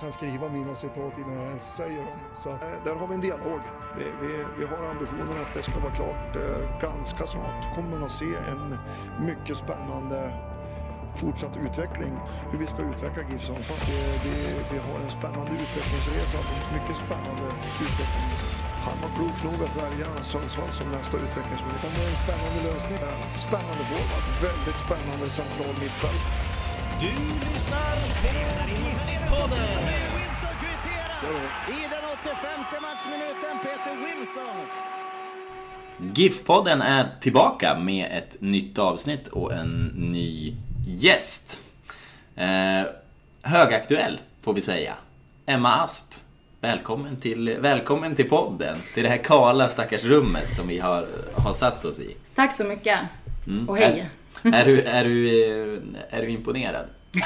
kan skriva mina citat innan jag ens säger dem. Så eh, där har vi en dialog. Vi, vi, vi har ambitionen att det ska vara klart eh, ganska snart. kommer man att se en mycket spännande fortsatt utveckling. Hur vi ska utveckla GIF Sundsvall. Vi, vi, har en spännande utvecklingsresa. Mycket spännande utveckling. Han var klok nog att välja Sundsvall som nästa utvecklingsmöjlighet. Det är en spännande lösning. Spännande forward. Väldigt spännande central mittfält. Du lyssnar på GIF-podden. I den 85 matchminuten Peter Wilson. GIF-podden är tillbaka med ett nytt avsnitt och en ny gäst. Eh, högaktuell, får vi säga. Emma Asp. Välkommen till, välkommen till podden. Till det här kala stackars rummet som vi har, har satt oss i. Tack så mycket. Mm. Och hej. Är, du, är, du, är du imponerad?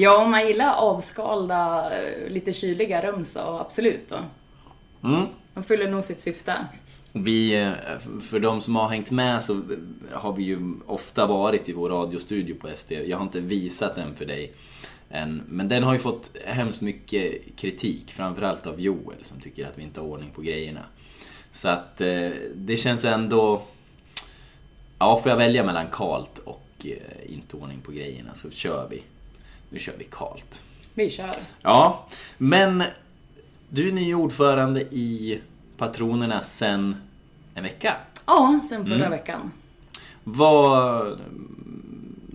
Ja, om man gillar avskalda, lite kyliga rum så absolut. Då. Mm. De fyller nog sitt syfte. Vi, för de som har hängt med så har vi ju ofta varit i vår radiostudio på SD. Jag har inte visat den för dig än. Men den har ju fått hemskt mycket kritik, framförallt av Joel som tycker att vi inte har ordning på grejerna. Så att eh, det känns ändå... Ja, får jag välja mellan kalt och eh, inte ordning på grejerna så kör vi. Nu kör vi kalt. Vi kör. Ja, men du är ny ordförande i Patronerna sen en vecka. Ja, sen förra Mm. veckan. Vad...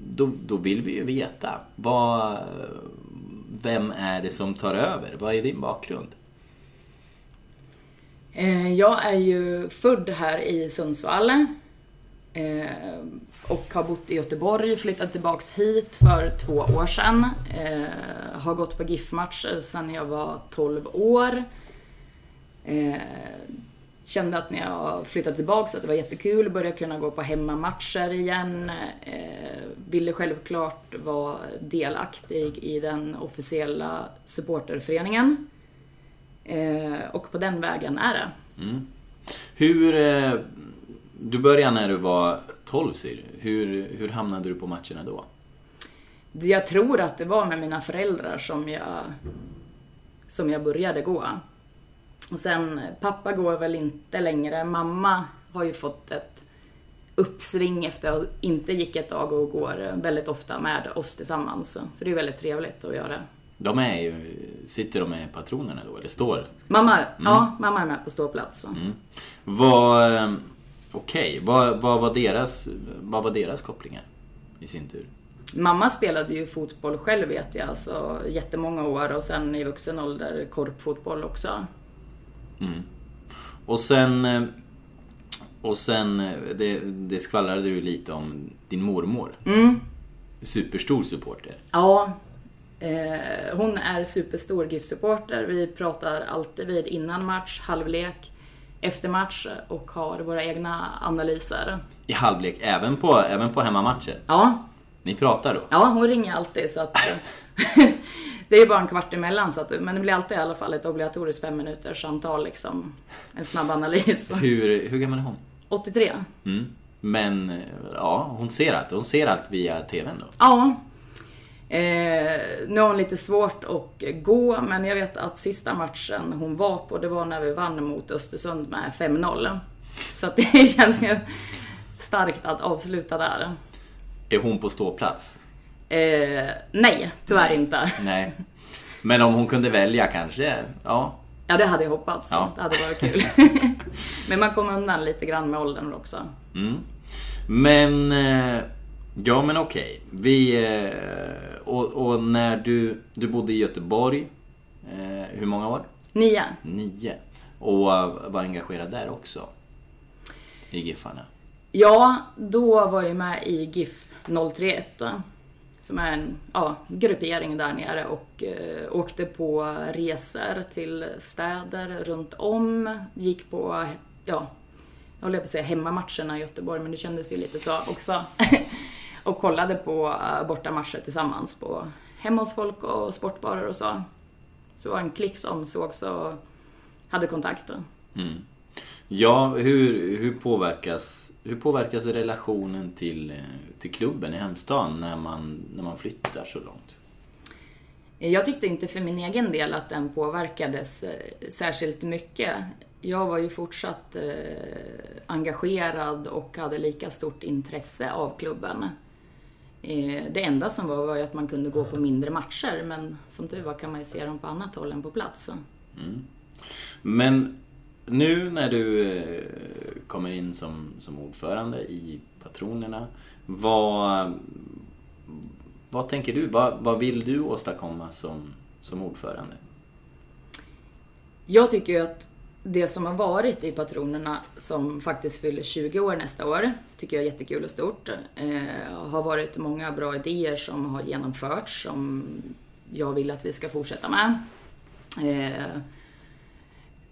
Då, då vill vi ju veta. Vad, vem är det som tar över? Vad är din bakgrund? Eh, Jag är ju född här i Sundsvall eh, Och har bott i Göteborg, flyttat tillbaks hit för två år sedan. Eh, Har gått på GIF-matcher eh, sedan jag var 12 år. Eh, Kände att när jag flyttade tillbaks att det var jättekul, började kunna gå på hemmamatcher igen. Eh, Ville självklart vara delaktig i den officiella supporterföreningen. Eh, Och på den vägen är det. Mm. Hur... Eh, du började när du var 12 säger du. Hur, hur hamnade du på matcherna då? Jag tror att det var med mina föräldrar som jag, som jag började gå. Och sen, pappa går väl inte längre. Mamma har ju fått ett uppsving efter att inte gick ett tag och går väldigt ofta med oss tillsammans. Så det är väldigt trevligt att göra. De är ju... Sitter de med patronerna då, eller står? Mamma, ja, mamma är med på ståplats. Vad... Okej, vad, vad, var deras, vad var deras kopplingar i sin tur? Mamma spelade ju fotboll själv vet jag, så jättemånga år och sen i vuxen ålder korpfotboll också. Och sen... eh, Och sen, eh, det, det skvallrade du lite om din mormor. Superstor supporter. Ja, eh, hon är superstor GIF-supporter. Vi pratar alltid vid innan match, halvlek, efter match och har våra egna analyser. I halvlek, även på, även på hemmamatcher. Ja, Ni pratar då? ja hon ringer alltid så att det är bara en kvart emellan så att, men det blir alltid i alla fall ett obligatoriskt fem minuters samtal liksom. En snabb analys. Hur, hur gammal är hon? 83. Mm. Men, ja, hon ser allt. Hon ser allt via TVn då. Ja. Eh, nu har hon lite svårt att gå, men jag vet att sista matchen hon var på, det var när vi vann mot Östersund med 5-0. Så att det känns ju starkt att avsluta där. Är hon på ståplats? Eh, nej, tyvärr inte. Nej. Men om hon kunde välja kanske? Ja. Ja, det hade jag hoppats. Ja. Det hade varit kul. men man kommer undan lite grann med åldern också. Men... Ja men okej. Vi... eh, Och, och när du... Du bodde i Göteborg. eh, Hur många år? Nio. Nio. Och eh, var engagerad där också? I Giffarna? Ja, då var jag med i GIF 031. som är en ja, gruppering där nere och eh, åkte på resor till städer runt om. Gick på, ja, jag håller på att säga hemmamatcherna i Göteborg, men det kändes ju lite så också. och kollade på eh, bortamatcher tillsammans på hemma hos folk och sportbarer och så. Så en klick som sågs och hade kontakt. Mm. Ja, hur, hur, påverkas, hur påverkas relationen till, eh, till klubben i hemstaden när man, när man flyttar så långt? Jag tyckte inte för min egen del att den påverkades eh, särskilt mycket. Jag var ju fortsatt engagerad och hade lika stort intresse av klubben. Eh, det enda som var var ju att man kunde gå på mindre matcher, men som tur var kan man ju se dem på annat håll än på plats. Mm. Men nu när du eh, kommer in som, som ordförande i Patronerna, vad, vad tänker du? Vad, vad vill du åstadkomma som, som ordförande? Jag tycker ju att det som har varit i Patronerna, som faktiskt fyller 20 år nästa år, tycker jag är jättekul och stort. Eh, har varit många bra idéer som har genomförts, som jag vill att vi ska fortsätta med. Eh,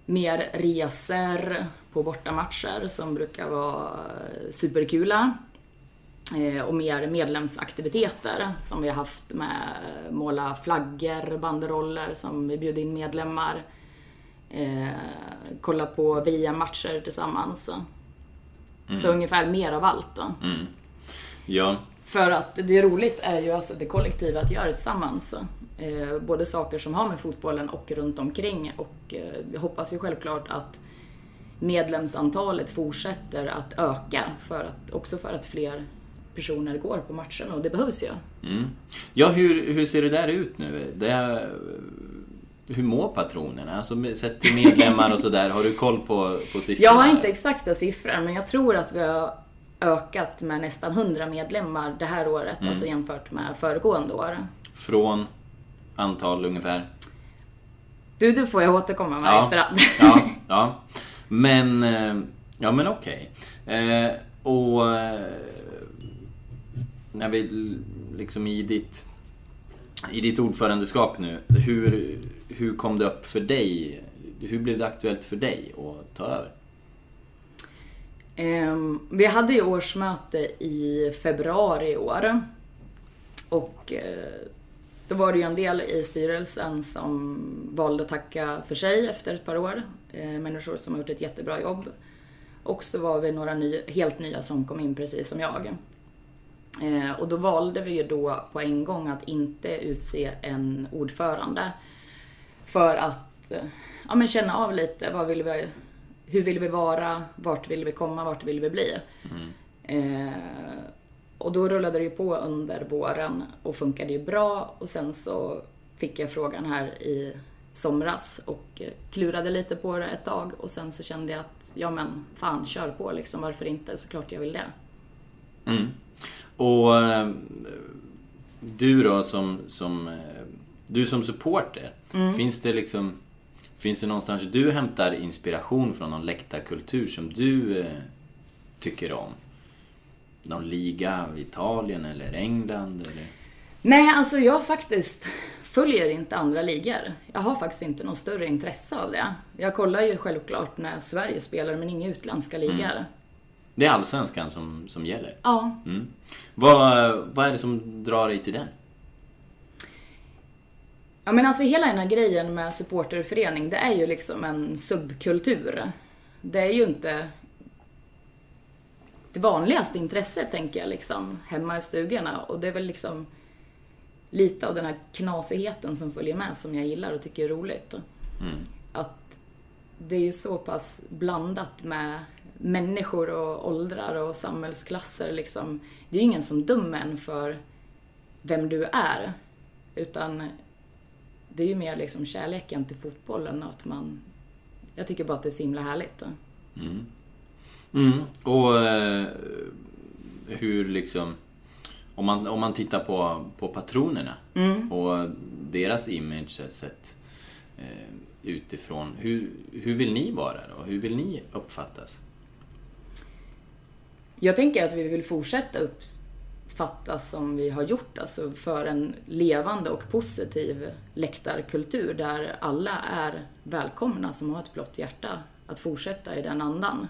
mer resor på bortamatcher som brukar vara superkula. Eh, och mer medlemsaktiviteter som vi har haft med måla flaggor, banderoller som vi bjuder in medlemmar eh, kolla på VM-matcher tillsammans. Mm. Så ungefär mer av allt. Då. Mm. Ja. För att det roligt är ju alltså det kollektiva att göra tillsammans. Eh, både saker som har med fotbollen och runt omkring. Och eh, vi hoppas ju självklart att medlemsantalet fortsätter att öka. För att, också för att fler personer går på matcherna och det behövs ju. Mm. Ja, hur, hur ser det där ut nu? Det hur mår patronerna? Alltså sett till medlemmar och sådär. Har du koll på, på siffrorna? Jag har inte exakta siffror, men jag tror att vi har ökat med nästan 100 medlemmar det här året, mm. alltså jämfört med föregående år. Från antal ungefär? Du, det får jag återkomma med ja, efterhand. ja, ja. Men, eh, ja men okej. Okay. Eh, och eh, när vi liksom i ditt i ditt ordförandeskap nu, hur, hur kom det upp för dig? Hur blev det aktuellt för dig att ta över? Ehm, vi hade ju årsmöte i februari i år. Och eh, då var det ju en del i styrelsen som valde att tacka för sig efter ett par år. Eh, människor som har gjort ett jättebra jobb. Och så var vi några ny, helt nya som kom in precis som jag. Eh, och då valde vi ju då på en gång att inte utse en ordförande. För att eh, ja, men känna av lite, vad vill vi, hur vill vi vara, vart vill vi komma, vart vill vi bli? Mm. Eh, och då rullade det ju på under våren och funkade ju bra och sen så fick jag frågan här i somras och klurade lite på det ett tag och sen så kände jag att ja men fan kör på liksom, varför inte? Såklart jag vill det. Mm. Och eh, du då som, som, eh, du som supporter. Mm. Finns det liksom Finns det någonstans du hämtar inspiration från någon läktarkultur som du eh, tycker om? Någon liga i Italien eller England? Eller? Nej, alltså jag faktiskt följer inte andra ligor. Jag har faktiskt inte något större intresse av det. Jag kollar ju självklart när Sverige spelar, men inga utländska ligor. Mm. Det är allsvenskan som, som gäller? Ja. Mm. Vad, vad är det som drar dig till den? Ja men alltså hela den här grejen med supporterförening, det är ju liksom en subkultur. Det är ju inte det vanligaste intresset, tänker jag, liksom hemma i stugorna. Och det är väl liksom lite av den här knasigheten som följer med som jag gillar och tycker är roligt. Mm. Att det är ju så pass blandat med människor och åldrar och samhällsklasser. Liksom. Det är ju ingen som dömer en för vem du är. Utan det är ju mer liksom kärleken till fotbollen och att man... Jag tycker bara att det är så himla härligt. Mm. Mm. Och eh, hur liksom... Om man, om man tittar på, på patronerna mm. och deras image sett eh, utifrån. Hur, hur vill ni vara då? Hur vill ni uppfattas? Jag tänker att vi vill fortsätta fattas som vi har gjort, alltså för en levande och positiv läktarkultur där alla är välkomna som har ett blått hjärta att fortsätta i den andan.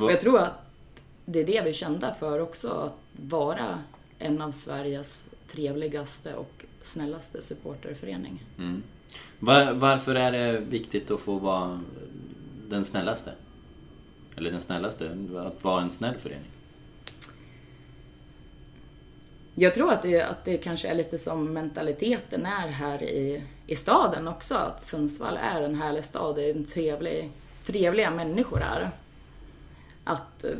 Och jag tror att det är det vi är kända för också, att vara en av Sveriges trevligaste och snällaste supporterförening. Var, varför är det viktigt att få vara den snällaste? Eller den snällaste, att vara en snäll förening? Jag tror att det, att det kanske är lite som mentaliteten är här i, i staden också. Att Sundsvall är en härlig stad, det är en trevlig, trevliga människor här. Att eh,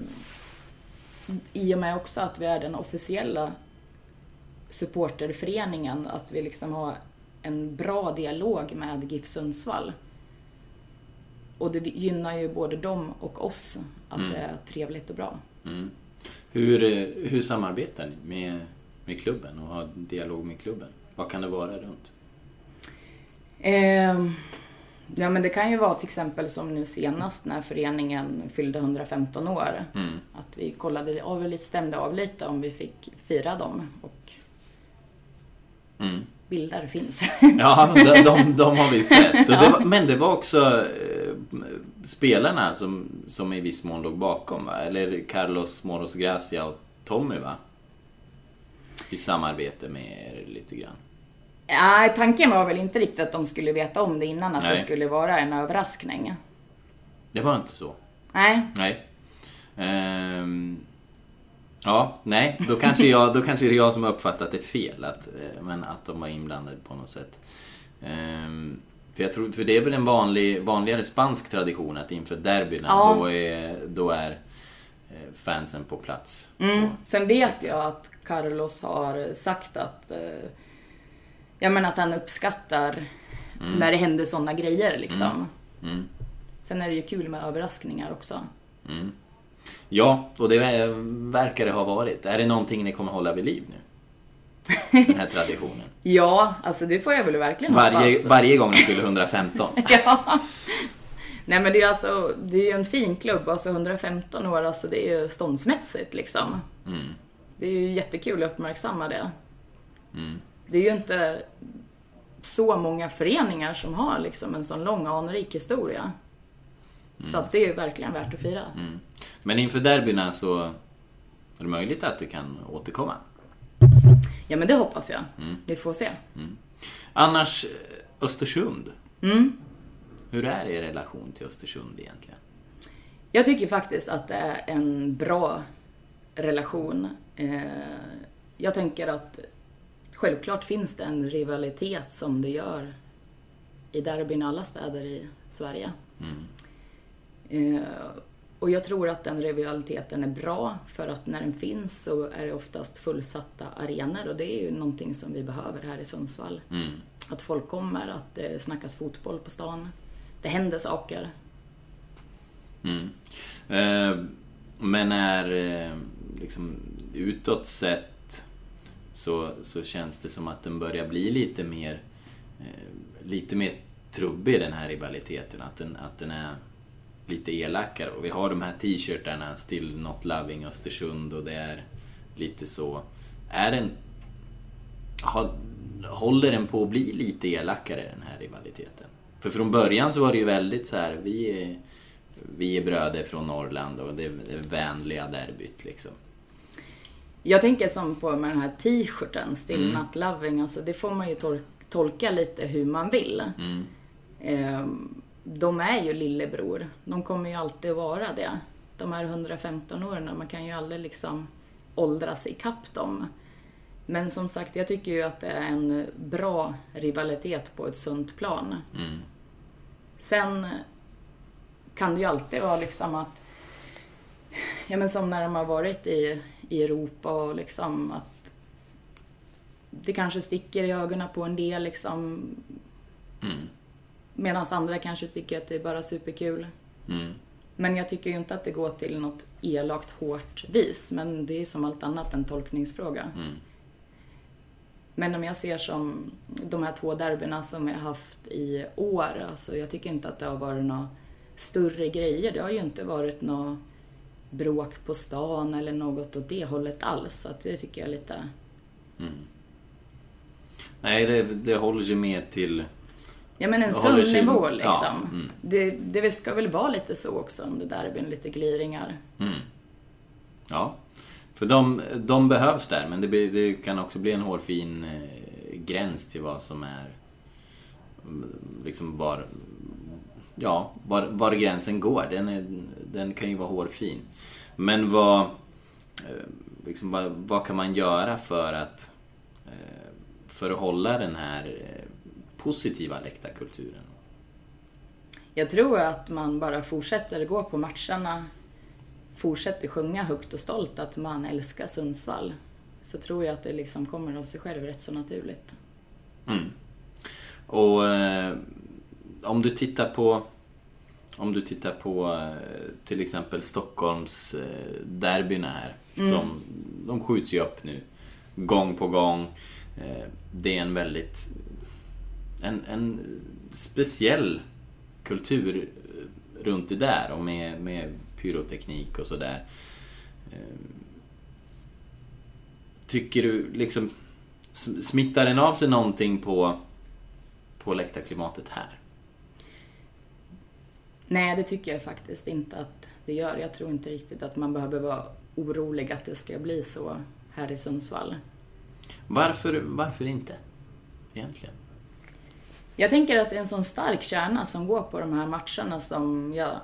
i och med också att vi är den officiella supporterföreningen, att vi liksom har en bra dialog med GIF Sundsvall. Och det gynnar ju både dem och oss att det är trevligt och bra. Hur, eh, hur samarbetar ni med, med klubben och har dialog med klubben? Vad kan det vara runt? Eh, ja men det kan ju vara till exempel som nu senast när föreningen fyllde 115 år. Att vi kollade av, lite- stämde av lite om vi fick fira dem och bilder finns. Ja, de, de, de har vi sett. Det var, men det var också eh, spelarna som, som i viss mån låg bakom va? Eller Carlos Moros Gracia och Tommy va? I samarbete med er lite grann. Nej, tanken var väl inte riktigt att de skulle veta om det innan, att Nej. det skulle vara en överraskning. Det var inte så. Nej, Nej. Ehm, ja, nej. Då kanske, jag, då kanske det är jag som har uppfattat det fel. Att, eh, men att de var inblandade på något sätt. Ehm, för, jag tror, för det är väl en vanlig, vanligare spansk tradition att inför derbyna Ja. då är, då är eh, fansen på plats. Mm. Sen vet jag att Carlos har sagt att, eh, ja, men att han uppskattar när det händer sådana grejer liksom. Mm. Sen är det ju kul med överraskningar också. Ja, och det ver- verkar det ha varit. Är det någonting ni kommer hålla vid liv nu? Den här traditionen. Ja, alltså det får jag väl verkligen Varje, hoppas. varje gång de fyller 115. Ja. Nej men det är ju alltså, det är ju en fin klubb, alltså 115 år, alltså det är ju ståndsmässigt liksom. Det är ju jättekul att uppmärksamma det. Det är ju inte så många föreningar som har liksom en sån lång anrik historia. Så att det är ju verkligen värt att fira. Men inför derbyna så är det möjligt att det kan återkomma. Ja men det hoppas jag. Vi får se. Annars, eh, Östersund. Hur är er relation till Östersund egentligen? Jag tycker faktiskt att det är en bra relation. Eh, Jag tänker att självklart finns det en rivalitet som det gör i derbyn i alla städer i Sverige. Eh, Och jag tror att den rivaliteten är bra för att när den finns så är det oftast fullsatta arenor och det är ju någonting som vi behöver här i Sundsvall. Att folk kommer, att det snackas fotboll på stan. Det händer saker. Eh, Men är eh, liksom utåt sett så, så känns det som att den börjar bli lite mer eh, lite mer trubbig den här rivaliteten. Att den, att den är lite elakare. Och vi har de här t-shirtarna, Still Not Loving Östersund och det är lite så. Är den... Har, håller den på att bli lite elakare den här rivaliteten? För från början så var det ju väldigt så här, vi är, vi är bröder från Norrland och det är vänliga derbyt liksom. Jag tänker som på med den här t-shirten, Still Not Loving, alltså det får man ju tol- tolka lite hur man vill. Ehm, De är ju lillebror. De kommer ju alltid vara det. De här 115 åren, man kan ju aldrig liksom åldras ikapp dem. Men som sagt, jag tycker ju att det är en bra rivalitet på ett sunt plan. Sen kan det ju alltid vara liksom att Ja men som när de har varit i, i Europa och liksom att det kanske sticker i ögonen på en del liksom. Medan andra kanske tycker att det är bara superkul. Men jag tycker ju inte att det går till något elakt hårt vis. Men det är som allt annat en tolkningsfråga. Men om jag ser som de här två derbyna som har haft i år. Alltså jag tycker inte att det har varit några större grejer. Det har ju inte varit några bråk på stan eller något åt det hållet alls. Så att det tycker jag är lite... Nej, det, det håller sig mer till... Ja men en sund nivå ja, liksom. mm. Det, det ska väl vara lite så också under derbyn, lite gliringar. Mm. Ja. För de, de behövs där, men det, blir, det kan också bli en hårfin eh, gräns till vad som är... Liksom var... Ja, var, var gränsen går. Den, är, den kan ju vara hårfin. Men vad... eh, Liksom, vad, vad kan man göra för att... eh, För att hålla den här positiva läktarkulturen? Jag tror att man bara fortsätter gå på matcherna, fortsätter sjunga högt och stolt att man älskar Sundsvall. Så tror jag att det liksom kommer av sig själv rätt så naturligt. Mm. Och eh, om du tittar på om du tittar på eh, till exempel Stockholms eh, derbyna här. Som, de skjuts ju upp nu. Gång på gång. Eh, det är en väldigt en, en speciell kultur eh, runt det där och med, med pyroteknik och sådär. Eh, Tycker du liksom sm- Smittar den av sig någonting på, på läktarklimatet här? Nej, det tycker jag faktiskt inte att det gör. Jag tror inte riktigt att man behöver vara orolig att det ska bli så här i Sundsvall. Varför, varför inte? Egentligen. Jag tänker att det är en sån stark kärna som går på de här matcherna som jag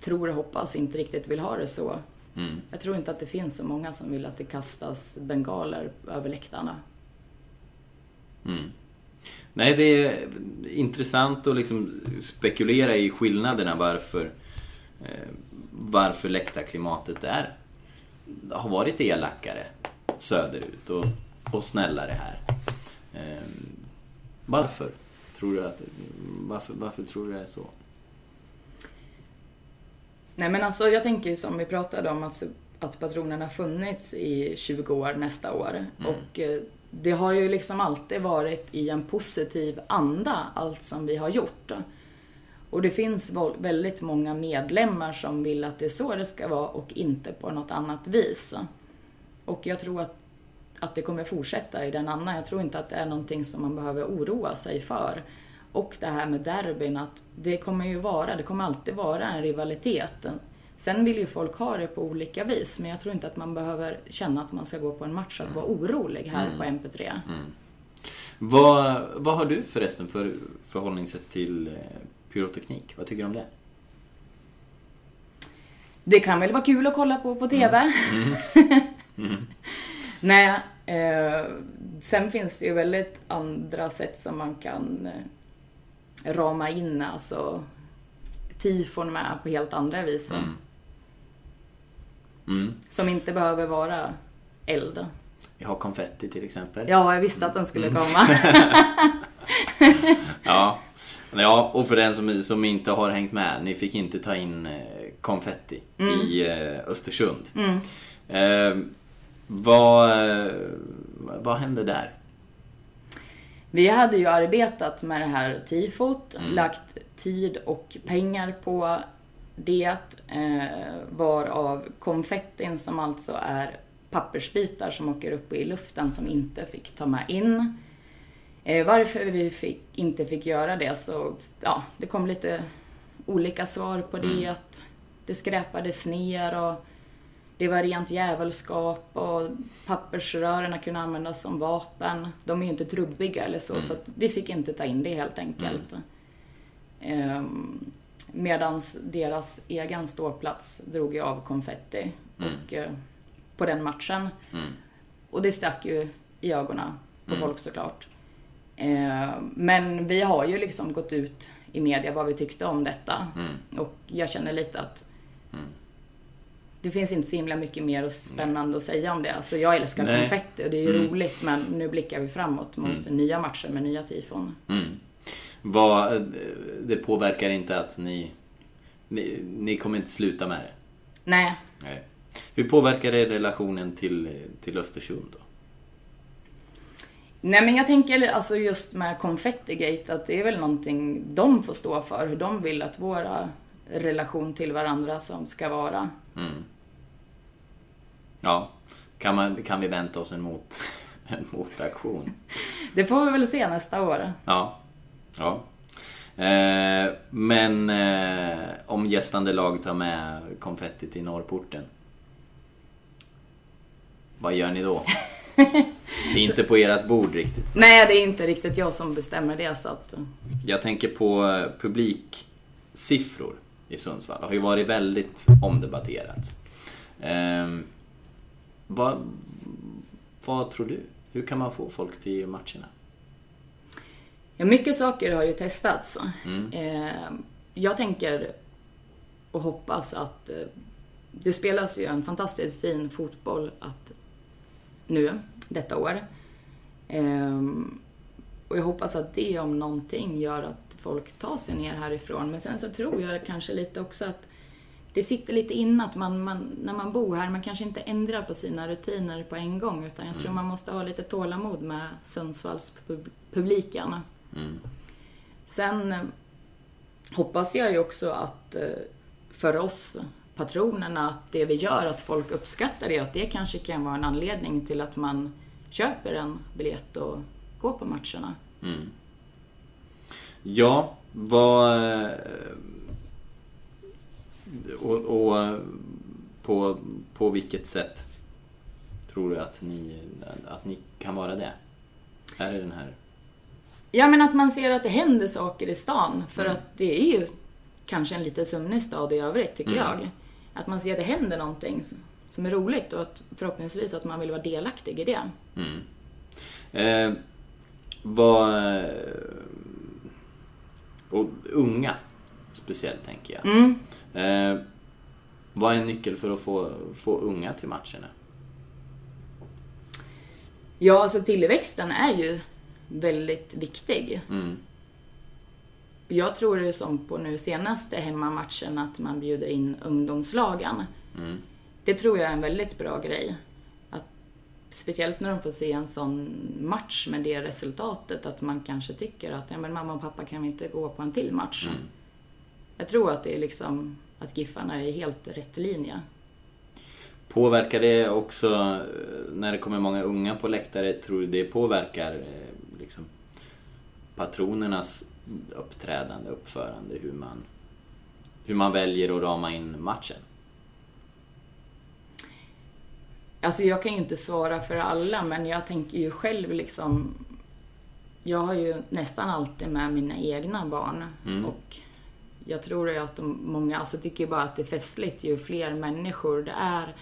tror och hoppas inte riktigt vill ha det så. Mm. Jag tror inte att det finns så många som vill att det kastas bengaler över läktarna. Mm. Nej, det är intressant att liksom spekulera i skillnaderna varför, eh, varför läktarklimatet är, har varit elakare söderut och, och snällare här. Eh, varför? Tror du att, varför, varför tror du det är så? Nej men alltså jag tänker som vi pratade om att, att patronerna har funnits i 20 år nästa år. Och eh, det har ju liksom alltid varit i en positiv anda allt som vi har gjort. Och det finns väldigt många medlemmar som vill att det är så det ska vara och inte på något annat vis. Och jag tror att, att det kommer fortsätta i den andan. Jag tror inte att det är någonting som man behöver oroa sig för. Och det här med derbyn, att det kommer ju vara, det kommer alltid vara en rivalitet. Sen vill ju folk ha det på olika vis, men jag tror inte att man behöver känna att man ska gå på en match att vara orolig här på MP3. Vad, vad har du förresten för förhållningssätt till eh, pyroteknik? Vad tycker du om det? Det kan väl vara kul att kolla på på TV. Nej, eh, sen finns det ju väldigt andra sätt som man kan eh, rama in alltså tifon med på helt andra vis. Mm. Som inte behöver vara eld. Vi har konfetti till exempel. Ja, jag visste att den skulle komma. Ja, ja och för den som, som inte har hängt med, ni fick inte ta in eh, konfetti i eh, Östersund. Eh, vad, eh, vad hände där? Vi hade ju arbetat med det här tifot, lagt tid och pengar på det, eh, varav konfettin som alltså är pappersbitar som åker upp i luften som inte fick ta med in. Eh, varför vi fick, inte fick göra det så, ja, det kom lite olika svar på det. Att det skräpades ner och det var rent djävulskap och pappersrören kunde användas som vapen. De är ju inte trubbiga eller så, så att vi fick inte ta in det helt enkelt. Ehm, medans deras egen ståplats drog ju av konfetti och, eh, på den matchen. Och det stack ju i ögonen på folk såklart. Eh, men vi har ju liksom gått ut i media vad vi tyckte om detta. Och jag känner lite att det finns inte så himla mycket mer och spännande att säga om det. Alltså jag älskar Nej. konfetti och det är ju roligt men nu blickar vi framåt mot nya matcher med nya tifon. Mm. Vad, eh, det påverkar inte att ni, ni... Ni kommer inte sluta med det? Nej, Nej. Hur påverkar det relationen till, till Östersund då? Nej men jag tänker alltså just med Confettigate att det är väl någonting de får stå för, hur de vill att våra relation till varandra som ska vara. Mm. Ja. Kan, man, kan vi vänta oss en, mot, en motaktion? Det får vi väl se nästa år. Ja. ja. Eh, men eh, om gästande lag tar med konfetti till norrporten. Vad gör ni då? Det är inte på ert bord riktigt. Nej, det är inte riktigt jag som bestämmer det så att... Jag tänker på eh, publiksiffror i Sundsvall. Det har ju varit väldigt omdebatterat. Vad, vad tror du? Hur kan man få folk till matcherna? Ja, mycket saker har ju testats. Mm. Eh, jag tänker och hoppas att eh, det spelas ju en fantastiskt fin fotboll att nu, detta år. Ehm, och jag hoppas att det om någonting gör att folk tar sig ner härifrån. Men sen så tror jag kanske lite också att det sitter lite inne att man, man, när man bor här, man kanske inte ändrar på sina rutiner på en gång. Utan jag tror man måste ha lite tålamod med Sundsvalls pub- publiken. Mm. Sen eh, hoppas jag ju också att eh, för oss patronerna att det vi gör, att folk uppskattar det. Att det kanske kan vara en anledning till att man köper en biljett och går på matcherna. Mm. Ja, vad... Och, och eh, på, på vilket sätt tror du att ni, att ni kan vara det? Är det den här... Ja men att man ser att det händer saker i stan. För att det är ju kanske en lite sömnig stad i övrigt tycker jag. Att man ser att det händer någonting som- som är roligt och att förhoppningsvis att man vill vara delaktig i det. Mm. Eh, vad... eh, Och unga speciellt tänker jag. Mm. Eh, vad är en nyckel för att få, få unga till matcherna? Ja, alltså tillväxten är ju väldigt viktig. Mm. Jag tror det som på nu senaste hemmamatchen att man bjuder in ungdomslagen. Mm. Det tror jag är en väldigt bra grej. Att, speciellt när de får se en sån match med det resultatet att man kanske tycker att ja, men mamma och pappa kan vi inte gå på en till match. Mm. Jag tror att det är liksom att Giffarna är helt rätt linje. Påverkar det också eh, när det kommer många unga på läktare? Tror du det påverkar eh, liksom, patronernas uppträdande, uppförande, hur man, hur man väljer att rama in matchen? Alltså jag kan ju inte svara för alla men jag tänker ju själv liksom Jag har ju nästan alltid med mina egna barn Mm. och jag tror ju att de, många alltså tycker bara att det är festligt ju fler människor det är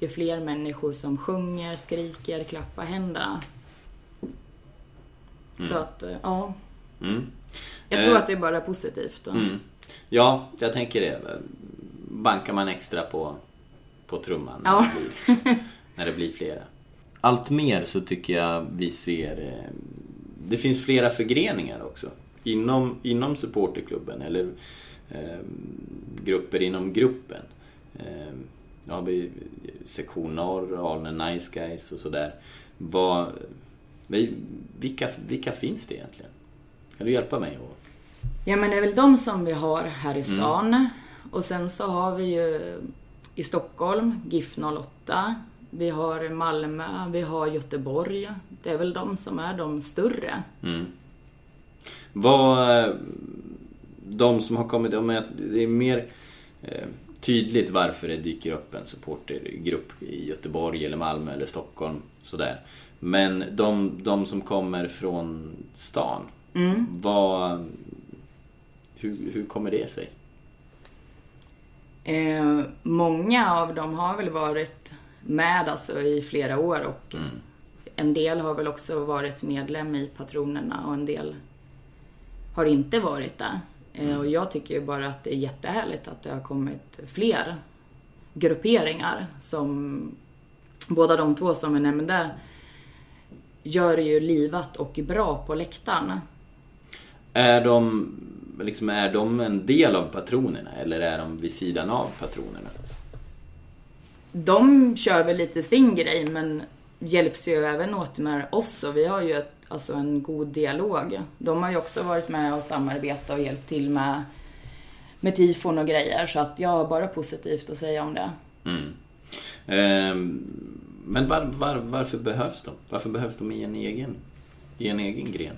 ju fler människor som sjunger, skriker, klappar händerna. Så att, eh, ja. Mm. Jag tror Eh, att det är bara positivt. Mm. Ja, jag tänker det. Bankar man extra på, på trumman när, Ja. det blir, när det blir flera. Allt mer så tycker jag vi ser... eh, Det finns flera förgreningar också. Inom, inom supporterklubben eller grupper inom gruppen. Nu har vi sektion norr, Alnen Nice Guys och sådär. Vad, vilka, vilka finns det egentligen? Kan du hjälpa mig? Ja men det är väl de som vi har här i stan. Och sen så har vi ju i Stockholm, GIF 08. Vi har Malmö, vi har Göteborg. Det är väl de som är de större. Mm. Vad... De som har kommit, är, det är mer eh, tydligt varför det dyker upp en supportergrupp i Göteborg eller Malmö eller Stockholm. Sådär. Men de, de som kommer från stan, vad... Hur, hur kommer det sig? Eh, många av dem har väl varit med alltså i flera år och en del har väl också varit medlem i patronerna och en del har inte varit det. Eh, och jag tycker ju bara att det är jättehärligt att det har kommit fler grupperingar som båda de två som vi nämnde gör det ju livat och bra på läktaren. Är de, liksom, är de en del av patronerna eller är de vid sidan av patronerna? De kör väl lite sin grej men hjälps ju även åt med oss och vi har ju ett, alltså en god dialog. De har ju också varit med och samarbetat och hjälpt till med, med tifon och grejer så att jag har bara positivt att säga om det. Mm. Ehm, men var, var, varför behövs de? Varför behövs de i en egen, i en egen gren?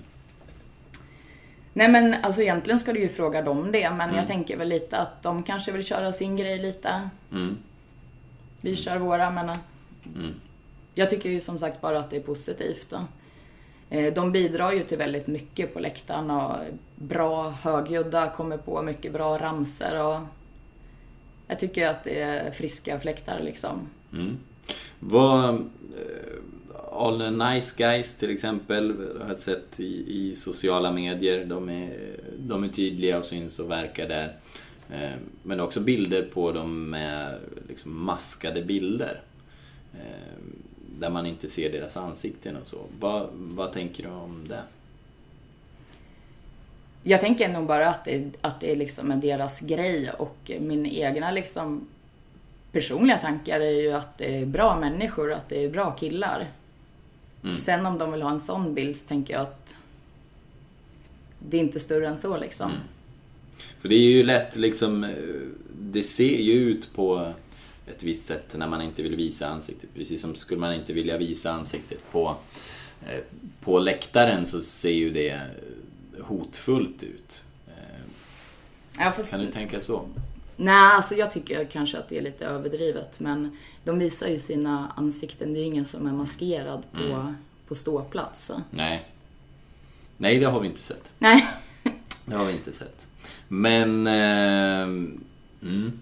Nej men alltså egentligen ska du ju fråga dem det, men Mm. jag tänker väl lite att de kanske vill köra sin grej lite. Mm. Vi kör våra, men eh, Mm. jag tycker ju som sagt bara att det är positivt. Då. Eh, de bidrar ju till väldigt mycket på läktaren och bra högljudda, kommer på mycket bra ramser och jag tycker att det är friska fläktar liksom. Mm. Vad... Eh, all the Nice Guys till exempel har jag sett i, i sociala medier. De är, de är tydliga och syns och verkar där. Eh, men också bilder på dem med liksom maskade bilder. Där man inte ser deras ansikten och så. Vad, vad tänker du om det? Jag tänker nog bara att det, att det liksom är deras grej och min egna liksom personliga tankar är ju att det är bra människor och att det är bra killar. Sen om de vill ha en sån bild så tänker jag att det är inte större än så liksom. För det är ju lätt liksom, det ser ju ut på ett visst sätt när man inte vill visa ansiktet. Precis som skulle man inte vilja visa ansiktet på, eh, på läktaren så ser ju det eh, hotfullt ut. Eh, Ja, fast, Kan du tänka så? Nej, alltså jag tycker kanske att det är lite överdrivet men de visar ju sina ansikten. Det är ingen som är maskerad på, på ståplats. Nej. Nej, det har vi inte sett. Nej. Det har vi inte sett. Men... Eh, mm.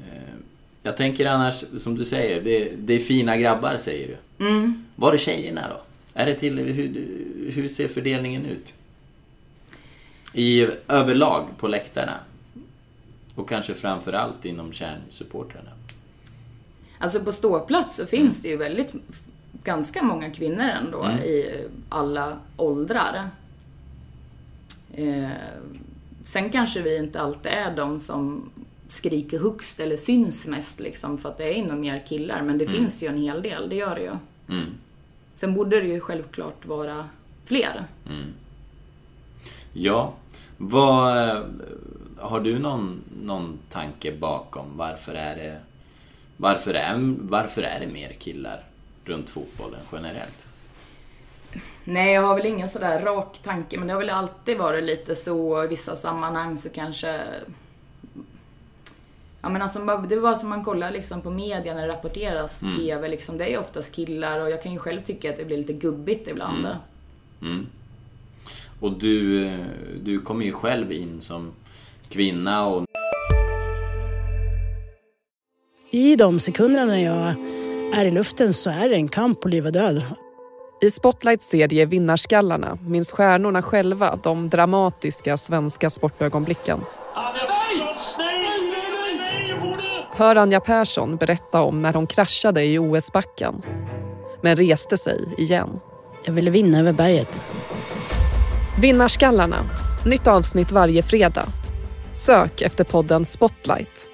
eh, jag tänker annars, som du säger, det, det är fina grabbar säger du. Mm. Var är tjejerna då? Är det till, hur, hur ser fördelningen ut? I överlag på läktarna? Och kanske framförallt inom kärnsupportrarna. Alltså på ståplats så finns det ju väldigt, ganska många kvinnor ändå Mm. i alla åldrar. Eh, sen kanske vi inte alltid är de som skriker högst eller syns mest liksom för att det är nog mer killar. Men det finns ju en hel del, det gör det ju. Mm. Sen borde det ju självklart vara fler. Ja, vad... Har du någon, någon tanke bakom varför är det... Varför är, varför är det mer killar runt fotbollen generellt? Nej, jag har väl ingen sådär rak tanke, men det har väl alltid varit lite så i vissa sammanhang så kanske... Ja men alltså, det var som man kollar liksom på media när det rapporteras TV, liksom, det är oftast killar och jag kan ju själv tycka att det blir lite gubbigt ibland. Mm. Och du, eh, du kommer ju själv in som kvinna och I de sekunderna när jag är i luften så är det en kamp på liv och död. I Spotlights serie Vinnarskallarna minns stjärnorna själva de dramatiska svenska sportögonblicken. Hör Anja Persson berätta om när hon kraschade i OS-backen men reste sig igen. Jag ville vinna över berget. Vinnarskallarna. Nytt avsnitt varje fredag. Sök efter podden Spotlight.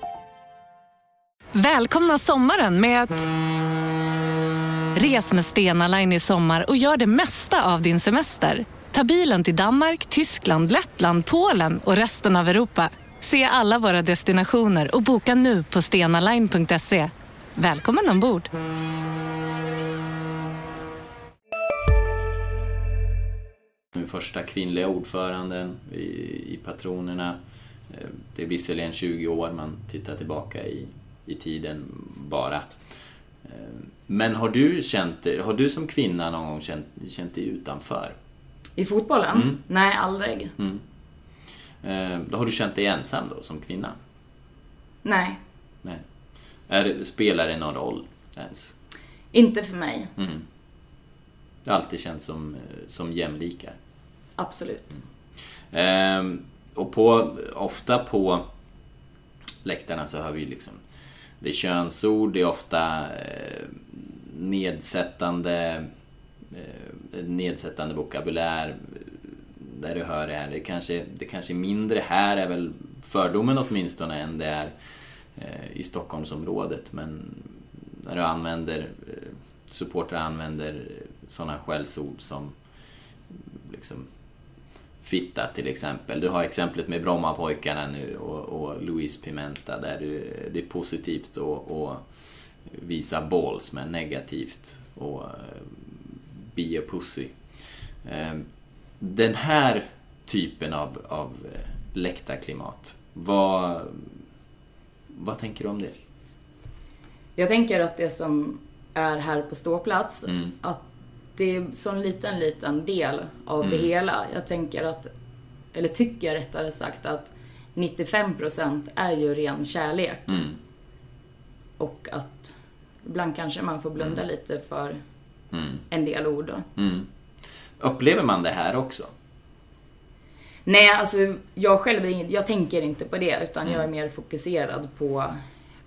Välkomna sommaren med att... Res med Stena Line i sommar och gör det mesta av din semester. Ta bilen till Danmark, Tyskland, Lettland, Polen och resten av Europa. Se alla våra destinationer och boka nu på stenaline.se. Välkommen ombord! den första kvinnliga ordföranden i, i Patronerna. Eh, Det är visserligen 20 år man tittar tillbaka i, i tiden bara. Eh, Men har du känt har du som kvinna någon gång känt, känt dig utanför? I fotbollen? Nej, aldrig. Mm. Eh, Då har du känt dig ensam då som kvinna? Nej, Nej. Är, spelar det någon roll ens? inte för mig. Mm. Det har alltid känts som, eh, som jämlikar. Absolut. Ehm, och på, ofta på läktarna så hör vi liksom Det är könsord, det är ofta eh, nedsättande eh, nedsättande vokabulär där du hör det här. Det kanske, det kanske är mindre här är väl fördomen åtminstone än det är eh, i Stockholmsområdet. Men när du använder eh, supportrar använder sådana skällsord som liksom fitta till exempel. Du har exemplet med Brommapojkarna nu och, och Luis Pimenta där du, det är positivt och, och visa balls men negativt och eh, be a pussy. Den här typen av, av eh, läktarklimat, vad, vad tänker du om det? Jag tänker att det som är här på ståplats, Mm. att det är så en liten, liten del av det hela. Jag tänker att, eller tycker rättare sagt att 95% är ju ren kärlek. Mm. Och att ibland kanske man får blunda lite för Mm. en del ord. Mm. Upplever man det här också? Nej, alltså jag själv inget, jag tänker inte på det utan Mm. jag är mer fokuserad på,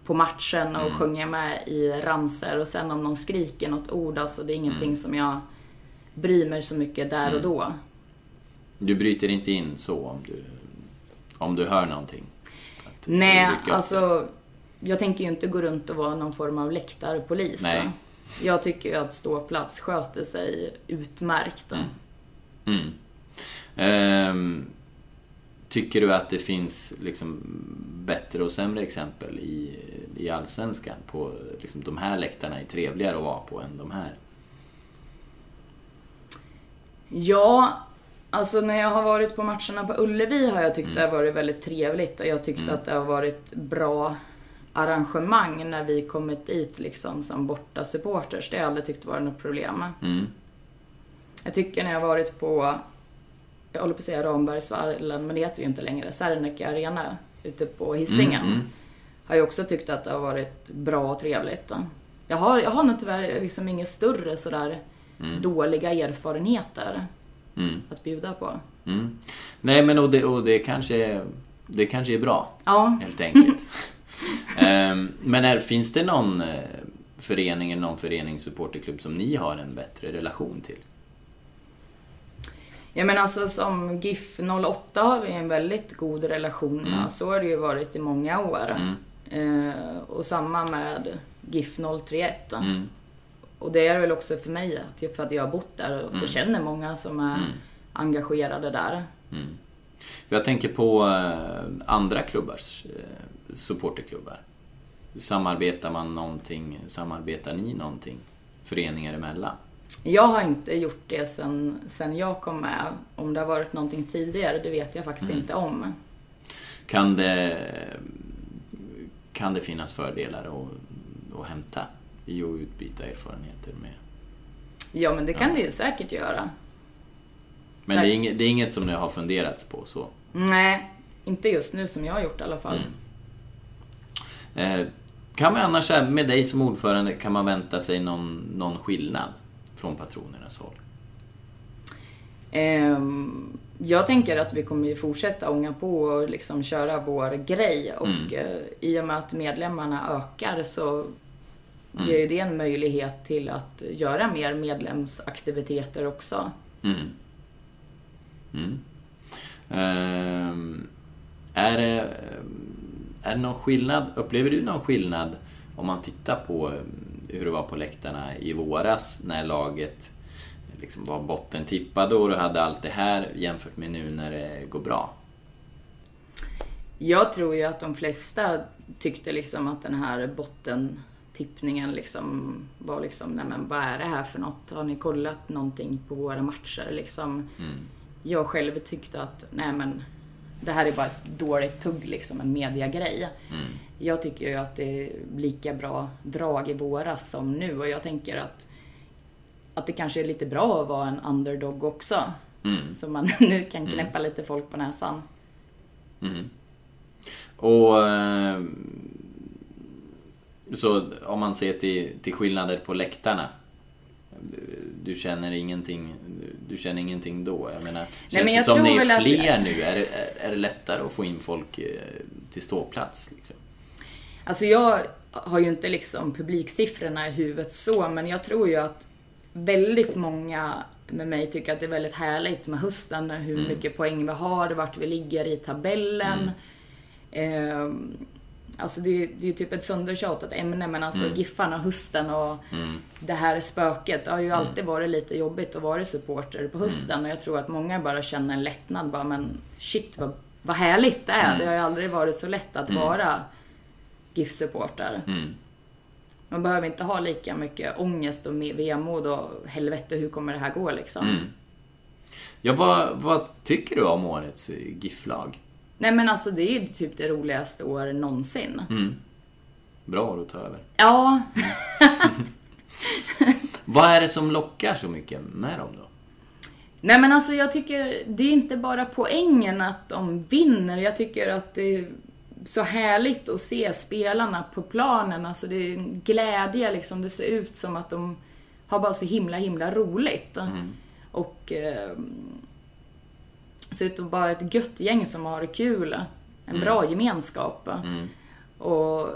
på matchen och sjunger med i ramser och sen om någon skriker något ord, alltså det är ingenting Mm. som jag bryr mig så mycket där och då. Du bryter inte in så om du, om du hör någonting? Nej, alltså jag tänker ju inte gå runt och vara någon form av läktarpolis. Nej. Jag tycker ju att ståplats sköter sig utmärkt. Mm. Ehm, tycker du att det finns liksom bättre och sämre exempel i, i Allsvenskan på liksom de här läktarna är trevligare att vara på än de här? Ja, alltså när jag har varit på matcherna på Ullevi har jag tyckt Mm. det har varit väldigt trevligt och jag tyckte att det har varit bra arrangemang när vi kommit dit liksom som borta supporters. Det har jag aldrig tyckt varit något problem. Mm. Jag tycker när jag varit på, jag håller på att säga Rambergsvallen, men det heter ju inte längre, Serneke Arena ute på Hisingen. Mm, mm. Har jag också tyckt att det har varit bra och trevligt. Jag har, jag har nog tyvärr liksom inga större sådär dåliga erfarenheter Mm. att bjuda på. Mm. Nej men och det, och det kanske det kanske är bra Ja, helt enkelt. Ehm, men är, finns det någon eh, förening eller någon föreningssupporterklubb som ni har en bättre relation till? Ja men alltså som GIF 08 har vi en väldigt god relation med. Så har det ju varit i många år. Eh, och samma med GIF 031. Mm. Och det är väl också för mig, att för att jag har bott där och känner många som är engagerade där. Jag tänker på eh, andra klubbars eh, supporterklubbar. Samarbetar man någonting? Samarbetar ni någonting? Föreningar emellan? Jag har inte gjort det sen, sen jag kom med. Om det har varit någonting tidigare, det vet jag faktiskt inte om. Kan det, kan det finnas fördelar att, att hämta i att utbyta erfarenheter med? Ja men det kan det ju säkert göra. Men det är, inget, det är inget som ni har funderats på så? Nej, inte just nu som jag har gjort i alla fall. Eh, kan man annars, med dig som ordförande, kan man vänta sig någon, någon skillnad från patronernas håll? Ehm, jag tänker att vi kommer ju fortsätta ånga på och liksom köra vår grej och Mm. eh, i och med att medlemmarna ökar så Mm. ger ju det en möjlighet till att göra mer medlemsaktiviteter också. Mm. Mm. Ehm, är, det, är det någon skillnad, upplever du någon skillnad om man tittar på eh, hur det var på läktarna i våras när laget liksom var bottentippade och du hade allt det här jämfört med nu när det går bra? Jag tror ju att de flesta tyckte liksom att den här bottentippningen liksom var liksom, nej men vad är det här för något? Har ni kollat någonting på våra matcher liksom? Jag själv tyckte att, nej men det här är bara ett dåligt tugg liksom, en mediagrej. Jag tycker ju att det är lika bra drag i våras som nu och jag tänker att att det kanske är lite bra att vara en underdog också. Så man nu kan knäppa lite folk på näsan. Och eh, Så om man ser till, till skillnader på läktarna du känner ingenting, du känner ingenting då? Jag menar, känns men jag det som ni är väl att- fler nu? Är det, är, är det lättare att få in folk eh, till ståplats? Liksom? Alltså jag har ju inte liksom publiksiffrorna i huvudet så, men jag tror ju att väldigt många med mig tycker att det är väldigt härligt med hösten, hur mycket poäng vi har, vart vi ligger i tabellen. Ehm, alltså det, är- ju typ ett söndertjatat ämne, men alltså Giffarna, hösten och det här spöket. Det har ju alltid varit lite jobbigt att vara supporter på hösten och jag tror att många bara känner en lättnad bara, men shit vad, vad härligt det är. Det har ju aldrig varit så lätt att vara GIF-supporter. Man behöver inte ha lika mycket ångest och vemod och helvete hur kommer det här gå liksom. Mm. Ja, vad, vad tycker du om årets GIF-lag? Nej men alltså det är ju typ det roligaste år någonsin. Mm. Bra år att ta över. Ja. vad är det som lockar så mycket med dem då? Nej men alltså jag tycker, det är inte bara poängen att de vinner. Jag tycker att det är så härligt att se spelarna på planen. Alltså det är en glädje liksom. Det ser ut som att de har bara så himla, himla roligt. Mm. Och eh, ser ut att vara ett gött gäng som har det kul. En Mm. bra gemenskap. Mm. Och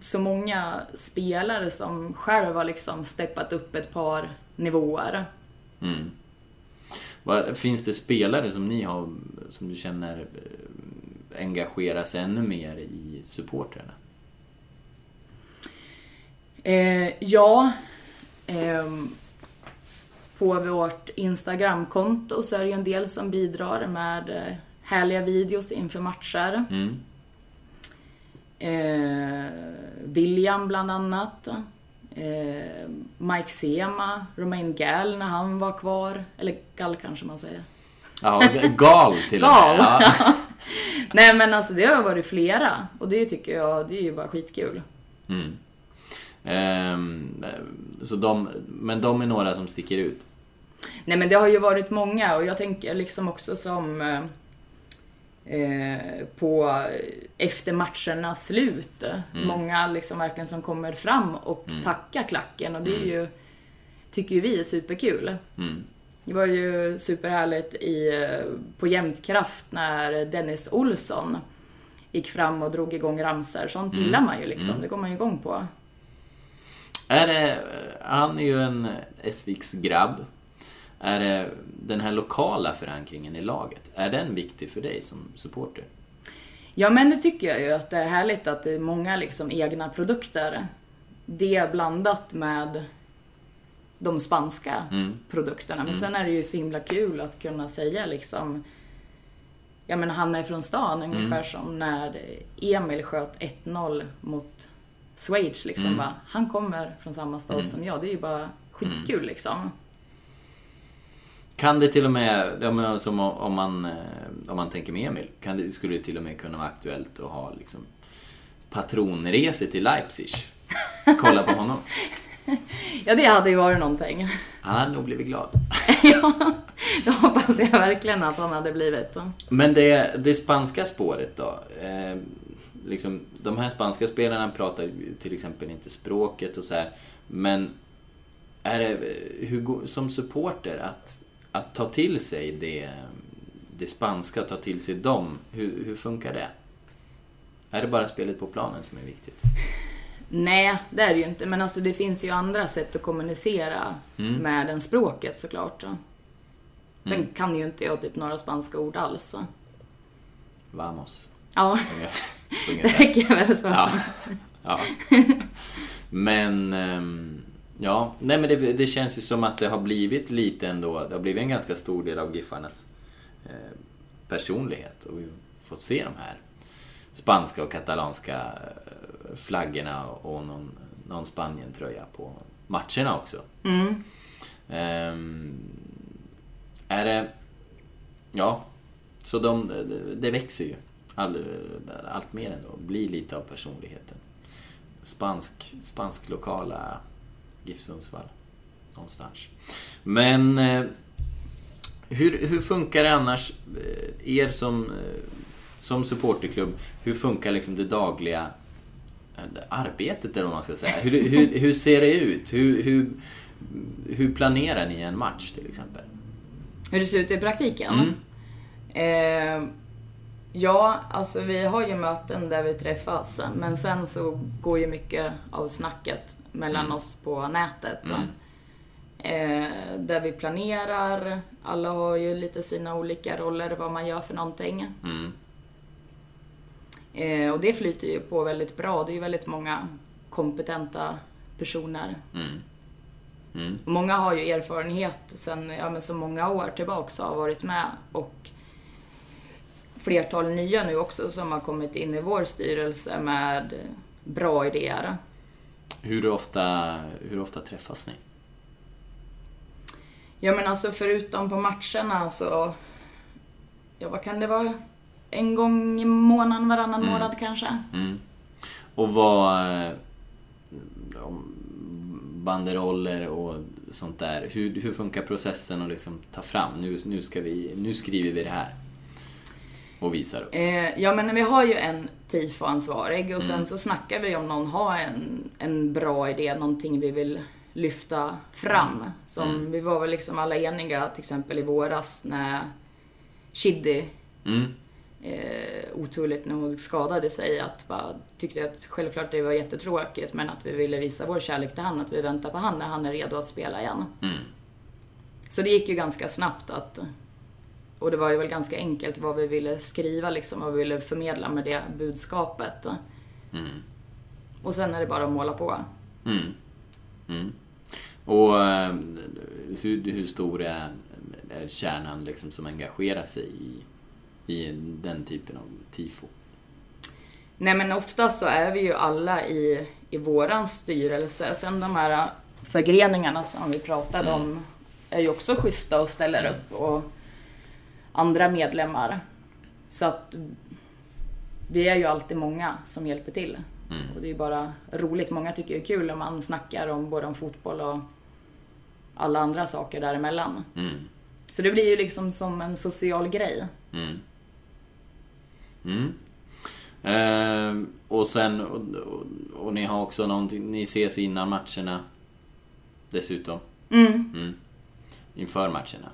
så många spelare som själv har liksom steppat upp ett par nivåer. Mm. Finns det spelare som ni har, som du känner eh, engageras ännu mer i supportrarna? Eh, ja. ehm, på vårt Instagramkonto så är det ju en del som bidrar med eh, härliga videos inför matcher. Mm. Eh, William bland annat. Eh, Mike Sema, Romain Gall när han var kvar. Eller Gall kanske man säger. Ja, gal till och med. Ja. Nej men alltså det har varit flera. Och det tycker jag, det är ju bara skitkul. Mm. Ehm, så de, men de är några som sticker ut? Nej men det har ju varit många och jag tänker liksom också som eh, eh, på efter matchernas slut. Mm. Många liksom verkligen som kommer fram och Mm. tackar klacken och det är ju, tycker ju vi är superkul. Mm. Det var ju superhärligt i, eh, på Jämtkraft när Dennis Olsson gick fram och drog igång ramsor. Sånt Mm. gillar man ju liksom. Mm. Det går man ju igång på. Är det, han är ju en Essviks grabb. Är det den här lokala förankringen i laget, är den viktig för dig som supporter? Ja men det tycker jag ju att det är härligt att det är många liksom egna produkter. Det blandat med de spanska Mm. produkterna. Men Mm. sen är det ju så himla kul att kunna säga liksom Ja men han är från stan Mm. ungefär som när Emil sköt 1-0 mot Schweiz liksom Mm. bara, Han kommer från samma stad Mm. som jag. Det är ju bara skitkul liksom. Kan det till och med, ja, men som om- om man, eh, om man tänker med Emil, kan det, skulle det till och med kunna vara aktuellt att ha liksom patronresor till Leipzig? Kolla på honom. Ja det hade ju varit någonting. Han hade nog blivit glad. ja, det hoppas jag verkligen att han hade blivit. Men det, det spanska spåret då? Eh, liksom, de här spanska spelarna pratar till exempel inte språket och så här. Men är det, hur, som supporter, att, att ta till sig det, det spanska, ta till sig dem, hur, hur funkar det? Är det bara spelet på planen som är viktigt? Nej, det är det ju inte. Men alltså det finns ju andra sätt att kommunicera Mm. med den språket såklart. Sen Mm. kan ju inte jag typ några spanska ord alls. Vamos. Ja, det räcker väl så. Ja. ja. Men, ehm, ja. Nej men det, det känns ju som att det har blivit lite ändå. Det har blivit en ganska stor del av Giffarnas eh, personlighet. Och vi har fått se de här spanska och katalanska eh, flaggorna och någon, någon Spanien-tröja på matcherna också. Mm. Ehm, är det... Ja. Så de, det växer ju. All, allt mer ändå. Blir lite av personligheten. Spansk, spansk lokala GIF Sundsvall. Någonstans. Men eh, hur, hur funkar det annars, eh, er som, eh, som supporterklubb, hur funkar liksom det dagliga arbetet eller vad man ska säga? Hur, hur, hur ser det ut? Hur, hur, hur planerar ni en match till exempel? Hur det ser ut i praktiken? Mm. Eh, ja, alltså vi har ju möten där vi träffas. Men sen så går ju mycket av snacket mellan Mm. oss på nätet. Mm. Eh, där vi planerar. Alla har ju lite sina olika roller, vad man gör för någonting. Mm. Eh, och det flyter ju på väldigt bra. Det är ju väldigt många kompetenta personer. Mm. Mm. Många har ju erfarenhet sen ja, men så många år tillbaka och har varit med. Och flertal nya nu också som har kommit in i vår styrelse med bra idéer. Hur ofta, hur ofta träffas ni? Ja men alltså förutom på matcherna så, ja vad kan det vara? En gång i månaden, varannan Mm. månad kanske. Mm. Och vad... eh, banderoller och sånt där. Hur, hur funkar processen att liksom ta fram? Nu, nu, ska vi, nu skriver vi det här. Och visar upp. Eh, ja men vi har ju en TIFO-ansvarig och Mm. sen så snackar vi om någon har en, en bra idé, någonting vi vill lyfta fram. Som Mm. vi var väl liksom alla eniga till exempel i våras när Chiddy Mm. eh, oturligt nog skadade sig. Att bara tyckte att självklart det var jättetråkigt men att vi ville visa vår kärlek till han, att vi väntar på han när han är redo att spela igen. Mm. Så det gick ju ganska snabbt att och det var ju väl ganska enkelt vad vi ville skriva liksom, vad vi ville förmedla med det budskapet. Mm. Och sen är det bara att måla på. Mm. Mm. Och eh, hur, hur stor är, är kärnan liksom som engagerar sig i, i den typen av tifo? Nej men oftast så är vi ju alla i, i våran styrelse. Sen de här förgreningarna som vi pratade om är ju också schyssta och ställer upp och andra medlemmar. Så att vi är ju alltid många som hjälper till. Mm. Och det är ju bara roligt. Många tycker det är kul om man snackar om både om fotboll och alla andra saker däremellan. Mm. Så det blir ju liksom som en social grej. Mm. Mm. Ehm, och sen, och, och, och ni har också någonting, ni ses innan matcherna dessutom. Mm. Mm. Inför matcherna.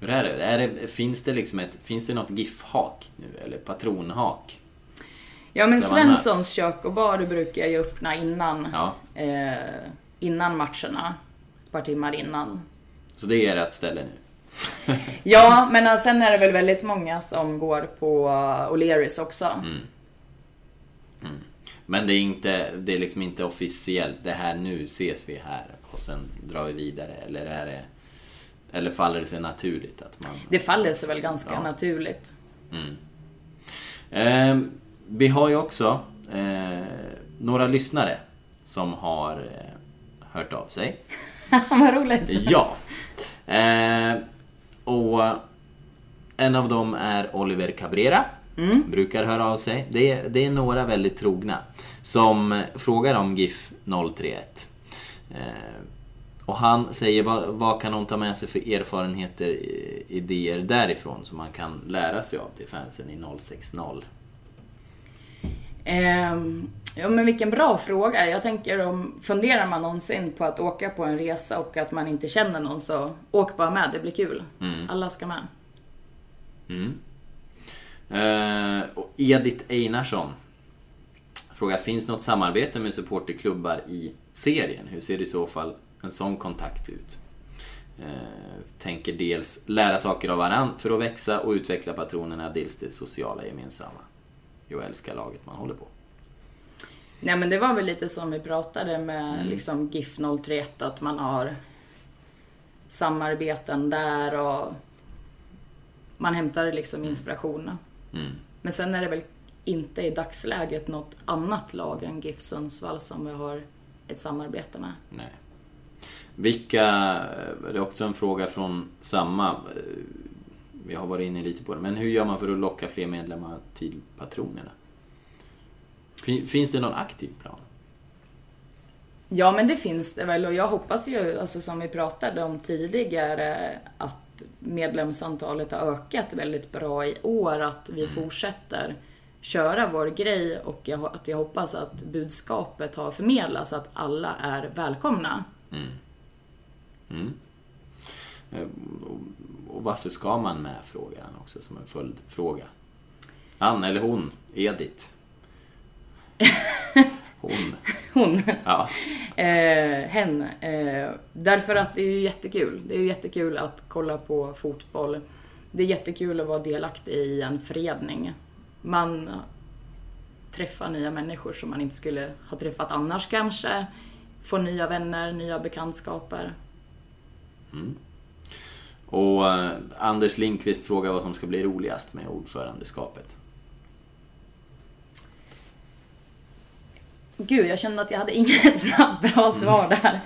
Hur är det? Är det finns det liksom ett, finns det något GIF-hak nu? Eller patronhak? Ja men. Svenssons kök och bar brukar jag ju öppna innan, Ja. eh, innan matcherna. Ett par timmar innan. Så det är rätt ställe nu? Ja, men eh, sen är det väl väldigt många som går på uh, O'Learys också. Mm. Mm. Men det är inte, det är liksom inte officiellt, det här nu ses vi här och sen drar vi vidare. Eller är det, eller faller det sig naturligt att man... Det faller sig väl ganska Ja. naturligt. Mm. Ehm, vi har ju också eh, några lyssnare som har eh, hört av sig. Vad roligt. Ja. Eh, och en av dem är Oliver Cabrera. Brukar höra av sig. Det är, det är några väldigt trogna som frågar om GIF 031. Eh, och han säger vad, vad kan hon ta med sig för erfarenheter, i- idéer därifrån som man kan lära sig av till fansen i 060? Ehm, ja men vilken bra fråga. Jag tänker om, funderar man någonsin på att åka på en resa och att man inte känner någon så åk bara med, det blir kul. Mm. Alla ska med. Mm. Eh, och Edith Einarsson frågar, finns något samarbete med supporterklubbar i serien? Hur ser i så fall en sån kontakt ut? Eh, tänker dels lära saker av varann för att växa och utveckla patronerna, dels det sociala gemensamma. Jo, älska laget man håller på. Nej men det var väl lite som vi pratade med Mm. liksom GIF 031 att man har samarbeten där och man hämtar liksom inspiration. Mm. Men sen är det väl inte i dagsläget något annat lag än GIF Sundsvall som vi har ett samarbete med. Nej. Vilka, det är också en fråga från samma, eh, vi har varit inne lite på det, men hur gör man för att locka fler medlemmar till patronerna? Fin- Finns det någon aktiv plan? Ja men det finns det väl och jag hoppas ju, alltså som vi pratade om tidigare, att medlemsantalet har ökat väldigt bra i år, att vi fortsätter köra vår grej och jag, att jag hoppas att budskapet har förmedlats att alla är välkomna. Mm. Mm. Eh, och- Och varför ska man med, frågar han också som en följdfråga. Han eller hon, Edith. Hon. Hon. Ja. Eh, hen. Eh, därför att det är ju jättekul. Det är ju jättekul att kolla på fotboll. Det är jättekul att vara delaktig i en förening. Man träffar nya människor som man inte skulle ha träffat annars kanske. Får nya vänner, nya bekantskaper. Mm. Och eh, Anders Lindqvist frågar vad som ska bli roligast med ordförandeskapet. Gud, jag kände att jag hade inget snabbt bra svar där.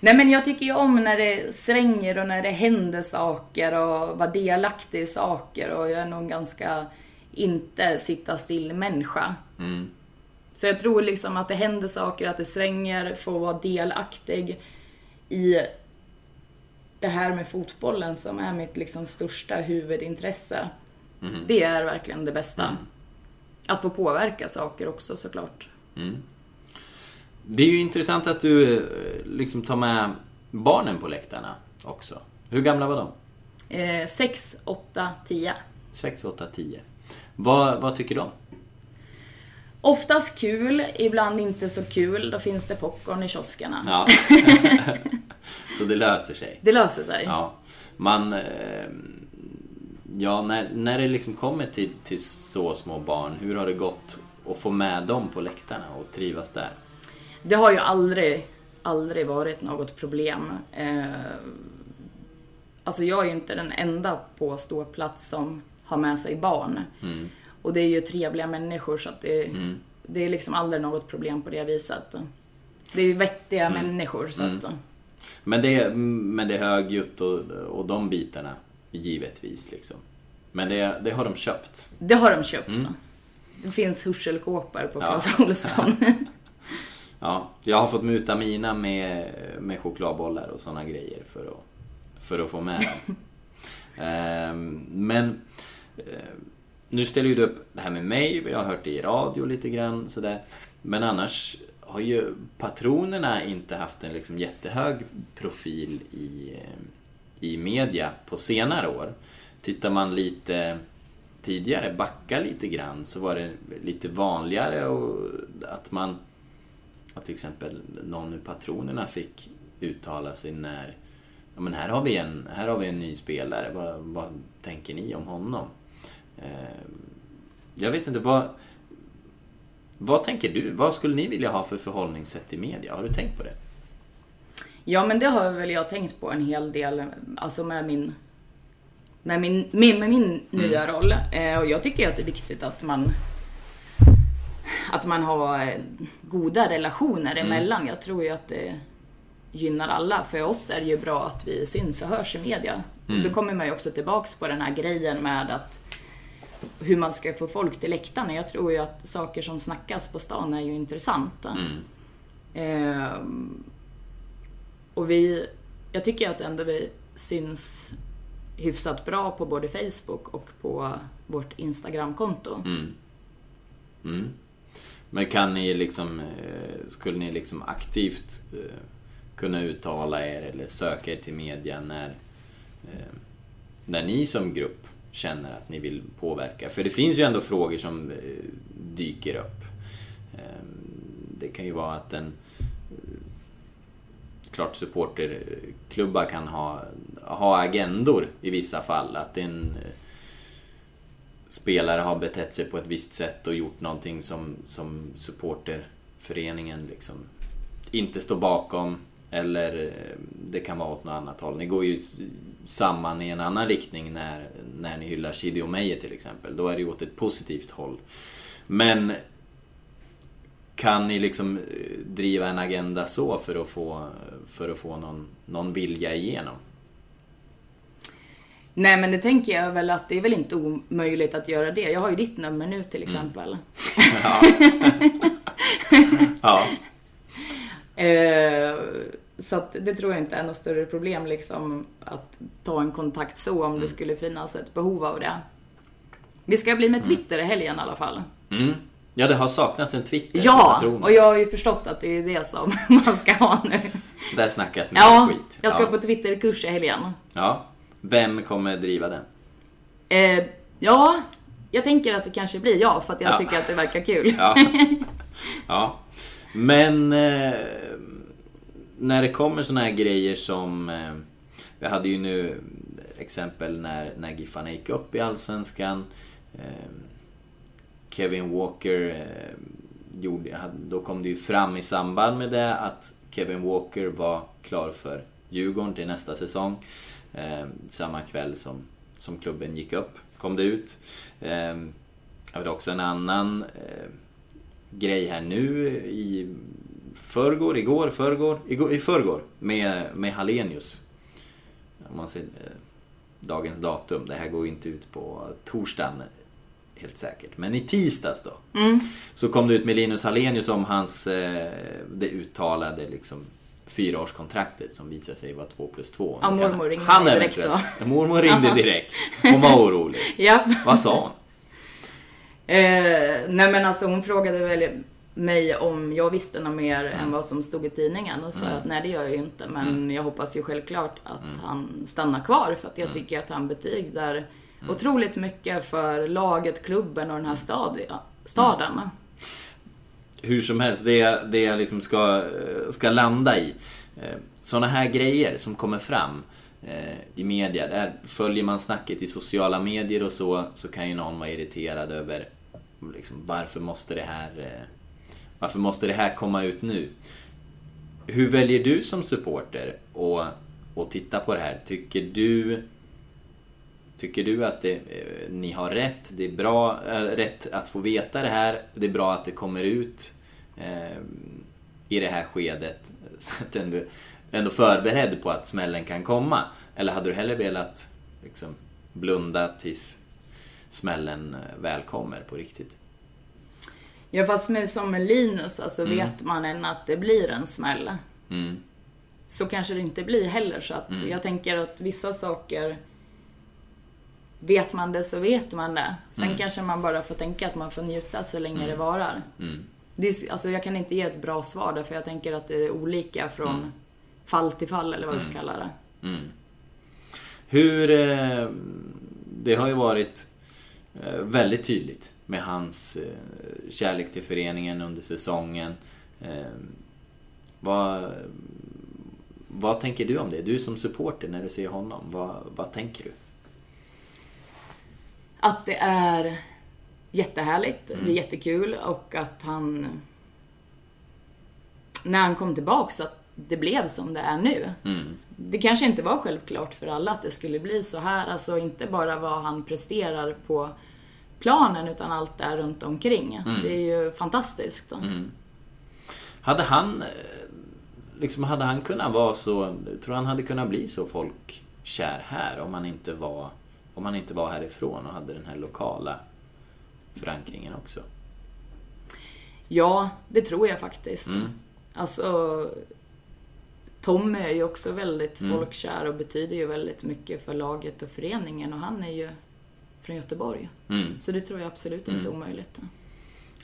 Nej men jag tycker ju om när det svänger och när det händer saker och vara delaktig i saker och jag är nog ganska inte sitta still människa. Mm. Så jag tror liksom att det händer saker, att det svänger, få vara delaktig i det här med fotbollen som är mitt liksom största huvudintresse. Mhm. Det är verkligen det bästa. Mm. Att få påverka saker också såklart. Mm. Det är ju intressant att du eh, liksom tar med barnen på läktarna också. Hur gamla var de? Eh, 6, 8, 10. 6, 8, 10. Vad, vad tycker de? Oftast kul, ibland inte så kul. Då finns det popcorn i kioskerna. Ja. Så det löser sig. Det löser sig. Ja. Man... eh, Ja, när, när det liksom kommer till, till så små barn, hur har det gått att få med dem på läktarna och trivas där? Det har ju aldrig, aldrig varit något problem. Eh, alltså jag är ju inte den enda på ståplats som har med sig barn. Mm. Och det är ju trevliga människor så att det, Mm. det är liksom aldrig något problem på det viset. Det är ju vettiga människor så Mm. att... Men det, men det är högljutt och, och de bitarna, givetvis liksom. Men det, det har de köpt. Det har de köpt. Mm. Det finns hörselkåpor på Ja. Clas Ohlson. Ja, jag har fått muta mina med, med chokladbollar och såna grejer för att, för att få med dem. Ehm, men nu ställer ju du upp det här med mig, vi har hört det i radio lite grann sådär. Men annars har ju patronerna inte haft en liksom jättehög profil i, eh, i media på senare år. Tittar man lite tidigare, backa lite grann, så var det lite vanligare och att man att till exempel någon ur patronerna fick uttala sig när ja, men här har vi en, här har vi en ny spelare, vad, vad tänker ni om honom? Eh, jag vet inte, vad, vad tänker du? Vad skulle ni vilja ha för förhållningssätt i media? Har du tänkt på det? Ja, men det har väl jag tänkt på en hel del, alltså med min, med min, med, med min nya roll. Eh, och jag tycker att det är viktigt att man, att man har eh, goda relationer emellan. Jag tror ju att det gynnar alla. För oss är det ju bra att vi syns och hörs i media. Mm. Då kommer man ju också tillbaks på den här grejen med att hur man ska få folk till läktarna. Jag tror ju att saker som snackas på stan är ju intressanta. Mm. Ehm, och vi, jag tycker att ändå vi syns hyfsat bra på både Facebook och på vårt Instagramkonto. Mm. Mm. Men kan ni liksom, eh, skulle ni liksom aktivt eh, kunna uttala er eller söka er till media när, eh, när ni som grupp känner att ni vill påverka? För det finns ju ändå frågor som eh, dyker upp. Ehm, det kan ju vara att en eh, klart supporterklubbar kan ha, ha agendor i vissa fall. Att en eh, spelare har betett sig på ett visst sätt och gjort någonting som, som supporterföreningen liksom inte står bakom. Eller det kan vara åt något annat håll. Ni går ju samman i en annan riktning när, när ni hyllar Shidi och Meyer till exempel. Då är det ju åt ett positivt håll. Men kan ni liksom eh, driva en agenda så för att få, för att få någon, någon vilja igenom? Nej men det tänker jag väl att det är väl inte omöjligt att göra det. Jag har ju ditt nummer nu till exempel. Ja. ja. Eh, så att det tror jag inte är något större problem liksom att ta en kontakt så om det skulle finnas ett behov av det. Vi ska bli med Twitter i helgen i alla fall. Mm. Ja, det har saknats en Twitter. Ja, och jag har ju förstått att det är det som man ska ha nu. Där snackas mycket Ja, skit. jag ska ja. på Twitterkurs i helgen. ja. Vem kommer driva den? Eh, ja, jag tänker att det kanske blir jag för att jag Ja. tycker att det verkar kul. Ja. ja. Men eh, när det kommer såna här grejer som... Eh, vi hade ju nu exempel när, när Giffarna gick upp i Allsvenskan. Eh, Kevin Walker eh, gjorde, då kom det ju fram i samband med det att Kevin Walker var klar för Djurgården till nästa säsong. Eh, samma kväll som, som klubben gick upp kom det ut. Eh, jag vet också en annan eh, grej här nu i förrgår, igår, förrgår, igår, i förrgår med, med Hallenius. Om man ser eh, dagens datum, det här går ju inte ut på torsdagen helt säkert. Men i tisdags då. Mm. Så kom det ut med Linus Hallenius om hans, eh, det uttalade liksom fyraårskontraktet som visar sig vara 2 plus 2. Ja, mormor ringde Han direkt eventuellt- Mormor ringde direkt. Hon var orolig. Vad sa hon? Eh, nej men alltså hon frågade väl mig om jag visste något mer än vad som stod i tidningen och sa att nej det gör jag ju inte. Men jag hoppas ju självklart att han stannar kvar för att jag tycker att han betygar otroligt mycket för laget, klubben och den här stad, staden. hur som helst, det, det jag liksom ska, ska landa i. Sådana här grejer som kommer fram eh, i media, där följer man snacket i sociala medier och så, så kan ju någon vara irriterad över liksom, varför måste det här eh, varför måste det här komma ut nu? Hur väljer du som supporter att, att titta på det här? Tycker du Tycker du att det, eh, ni har rätt? Det är bra äh, rätt att få veta det här. Det är bra att det kommer ut eh, i det här skedet. Så att du ändå, ändå förberedd på att smällen kan komma. Eller hade du hellre velat liksom, blunda tills smällen eh, väl kommer på riktigt? Ja fast med, som med Linus, alltså vet man än att det blir en smäll. Mm. Så kanske det inte blir heller. Så att jag tänker att vissa saker Vet man det så vet man det. Sen kanske man bara får tänka att man får njuta så länge det varar. Mm. Det är, alltså jag kan inte ge ett bra svar där för jag tänker att det är olika från fall till fall eller vad vi ska kalla det. Mm. Hur... Eh, det har ju varit eh, väldigt tydligt med hans eh, kärlek till föreningen under säsongen. Eh, vad, vad tänker du om det? Du som supporter när du ser honom, vad, vad tänker du? Att det är jättehärligt, det är jättekul och att han... När han kom tillbaks, att det blev som det är nu. Mm. Det kanske inte var självklart för alla att det skulle bli så här. Alltså inte bara vad han presterar på planen utan allt där runt omkring. Det är ju fantastiskt. Mm. Hade han... eh, Liksom, hade han kunnat vara så... Tror han hade kunnat bli så folkkär här om han inte var... Om han inte var härifrån och hade den här lokala förankringen också? Ja, det tror jag faktiskt. Mm. Alltså, Tommy är ju också väldigt Mm. folkkär och betyder ju väldigt mycket för laget och föreningen och han är ju från Göteborg. Mm. Så det tror jag absolut inte är omöjligt.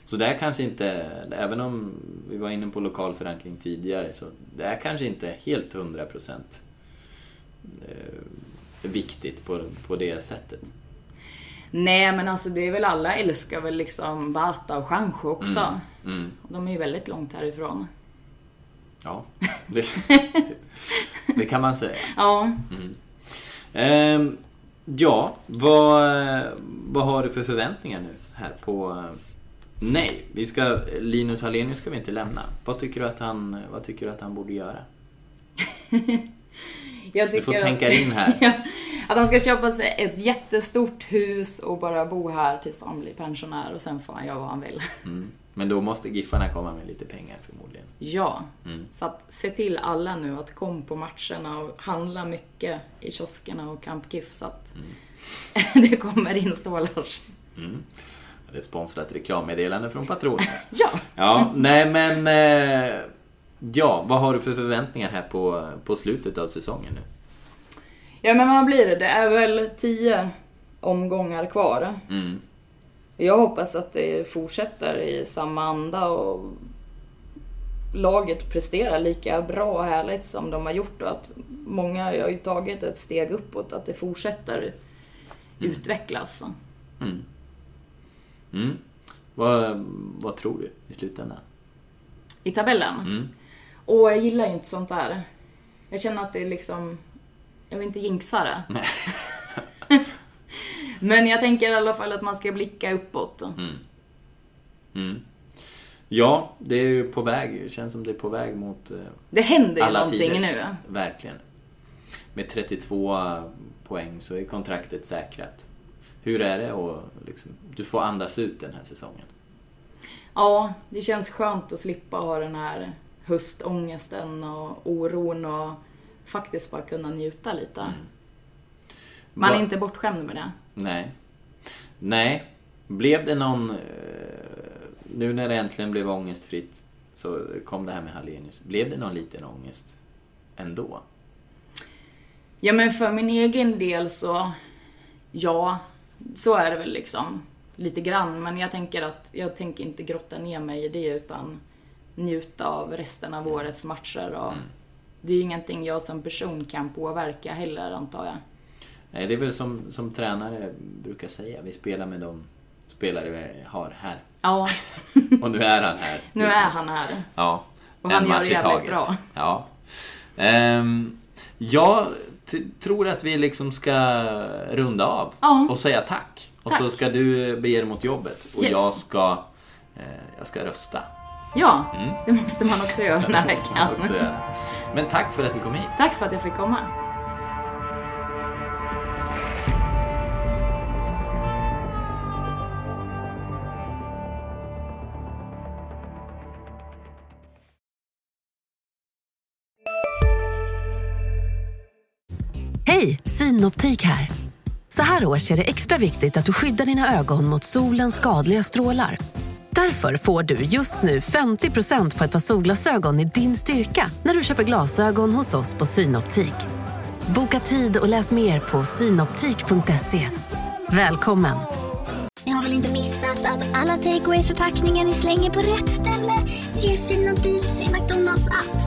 Så det är kanske inte, även om vi var inne på lokal förankring tidigare, så det är kanske inte helt 100% eh, viktigt på, på det sättet. Nej men alltså det är väl alla älskar väl liksom Bata och Chancho också. Mm. Och De är ju väldigt långt härifrån. Ja, det, det kan man säga. Ja, Ehm, ja, vad, vad har du för förväntningar nu här på... eh, Nej, vi ska, Linus Hallenius ska vi inte lämna. Vad tycker du att han, vad tycker du att han borde göra? Du får tänka att, in här. Ja, att han ska köpa sig ett jättestort hus och bara bo här tills han blir pensionär och sen får han göra vad han vill. Mm. Men då måste Giffarna komma med lite pengar förmodligen. Ja, Mm. så att se till alla nu att kom på matcherna och handla mycket i kioskerna och Camp Gif så att Mm. det kommer in stålars. Det är ett sponsrat reklammeddelande från patronen. Ja, Ja, nej men... Eh, ja, vad har du för förväntningar här på, på slutet av säsongen nu? ja men vad blir det? Det är väl tio omgångar kvar. Mm. Jag hoppas att det fortsätter i samma anda och laget presterar lika bra och härligt som de har gjort och att många har ju tagit ett steg uppåt, att det fortsätter utvecklas. Mm. Mm. Vad, vad tror du i slutändan? I tabellen. Mm. Och jag gillar ju inte sånt där. Jag känner att det är liksom, jag vill inte jinxa det. Men jag tänker i alla fall att man ska blicka uppåt. Mm. Ja, det är ju på väg. Det känns som det är på väg mot eh, Det händer ju någonting tiders. nu. Verkligen. Med 32 poäng så är kontraktet säkrat. Hur är det och liksom, du får andas ut den här säsongen? Ja, det känns skönt att slippa ha den här höstångesten och oron och faktiskt bara kunna njuta lite. Man är Va- inte bortskämd med det. Nej. Nej. Blev det någon... eh, Nu när det äntligen blev ångestfritt så kom det här med Hallenius. Blev det någon liten ångest ändå? Ja men för min egen del så, ja, så är det väl liksom. Lite grann, men jag tänker att jag tänker inte grotta ner mig i det utan njuta av resten av årets matcher och det är ju ingenting jag som person kan påverka heller antar jag. Nej, det är väl som, som tränare brukar säga. Vi spelar med de spelare vi har här. Ja, Och nu är han här. nu är han här. Ja. Och han en gör match det i taget. bra. Ja. Ehm, jag tror att vi liksom ska runda av Ja. och säga tack. Och Tack. så ska du bege dig mot jobbet och Yes. jag ska eh, jag ska rösta. Ja, det måste man också göra den här Mm. veckan. Men tack för att du kom hit. Tack för att jag fick komma. Hej, Synoptik här. Så här års är det extra viktigt att du skyddar dina ögon mot solens skadliga strålar. Därför får du just nu 50% på ett par solglasögon i din styrka när du köper glasögon hos oss på Synoptik. Boka tid och läs mer på synoptik.se. Välkommen! Ni har väl inte missat att alla takeaway förpackningar ni slänger på rätt ställe ger fina deals i McDonalds app.